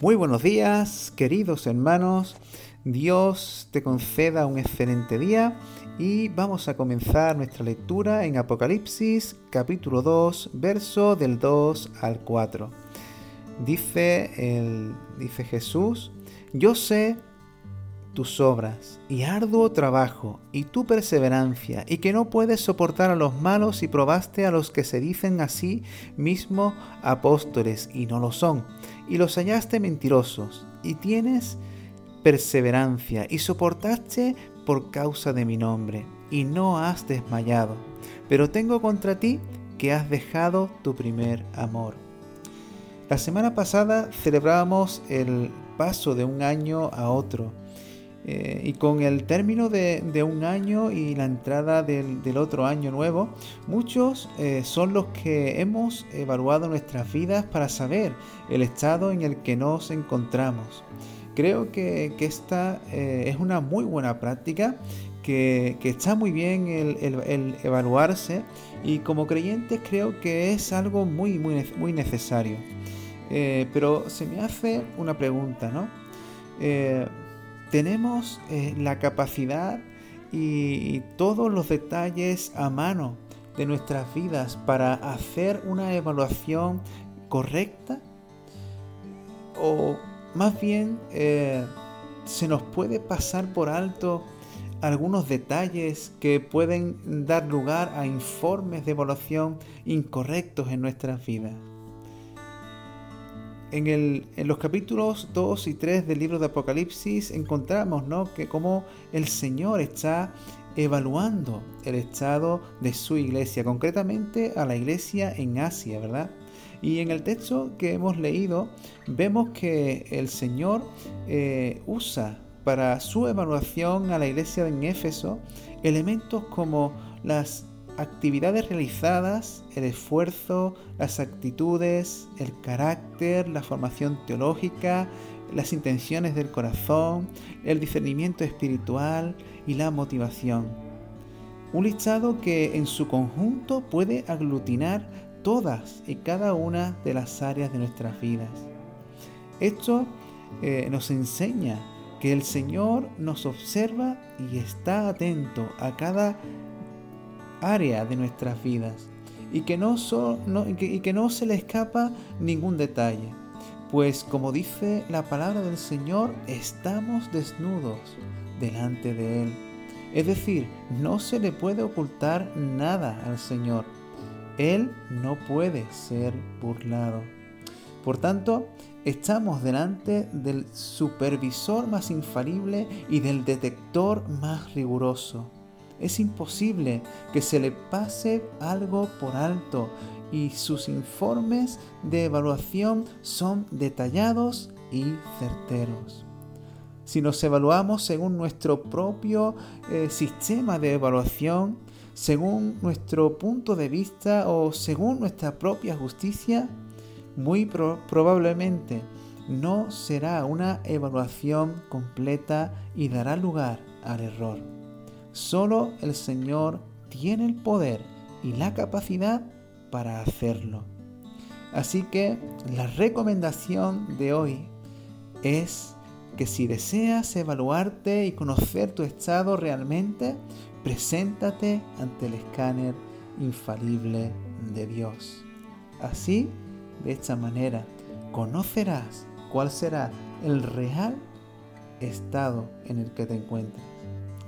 Muy buenos días, queridos hermanos. Dios te conceda un excelente día y vamos a comenzar nuestra lectura en Apocalipsis capítulo 2, verso del 2 al 4. Dice, el, dice Jesús, yo sé tus obras y arduo trabajo y tu perseverancia y que no puedes soportar a los malos y probaste a los que se dicen así mismo apóstoles y no lo son y los hallaste mentirosos y tienes perseverancia y soportaste por causa de mi nombre y no has desmayado. Pero tengo contra ti que has dejado tu primer amor. La semana pasada celebrábamos el paso de un año a otro eh, y con el término de, un año y la entrada del, otro año nuevo, muchos eh, son los que hemos evaluado nuestras vidas para saber el estado en el que nos encontramos. Creo que, esta eh, es una muy buena práctica, que, está muy bien el, evaluarse y como creyentes creo que es algo muy, muy, muy necesario. pero se me hace una pregunta, ¿no? Tenemos eh, la capacidad y, todos los detalles a mano de nuestras vidas para hacer una evaluación correcta o más bien eh, se nos puede pasar por alto algunos detalles que pueden dar lugar a informes de evaluación incorrectos en nuestras vidas en, los capítulos 2 y 3 del libro de Apocalipsis encontramos ¿no? que como el Señor está evaluando el estado de su iglesia, concretamente a la iglesia en Asia, ¿verdad? Y en el texto que hemos leído vemos que el Señor eh, usa para su evaluación a la iglesia en Éfeso elementos como las actividades realizadas, el esfuerzo, las actitudes, el carácter, la formación teológica, las intenciones del corazón, el discernimiento espiritual y la motivación. Un listado que en su conjunto puede aglutinar todas y cada una de las áreas de nuestras vidas. Esto eh, nos enseña que el Señor nos observa y está atento a cada área de nuestras vidas y que no, y que no se le escapa ningún detalle. Pues como dice la palabra del Señor, estamos desnudos delante de Él. Es decir, no se le puede ocultar nada al Señor. Él no puede ser burlado. Por tanto, estamos delante del supervisor más infalible y del detector más riguroso. Es imposible que se le pase algo por alto y sus informes de evaluación son detallados y certeros. Si nos evaluamos según nuestro propio eh, sistema de evaluación, según nuestro punto de vista o según nuestra propia justicia, muy probablemente no será una evaluación completa y dará lugar al error. Solo el Señor tiene el poder y la capacidad para hacerlo. Así que la recomendación de hoy es que si deseas evaluarte y conocer tu estado realmente, preséntate ante el escáner infalible de Dios. Así, de esta manera, conocerás cuál será el real estado en el que te encuentras.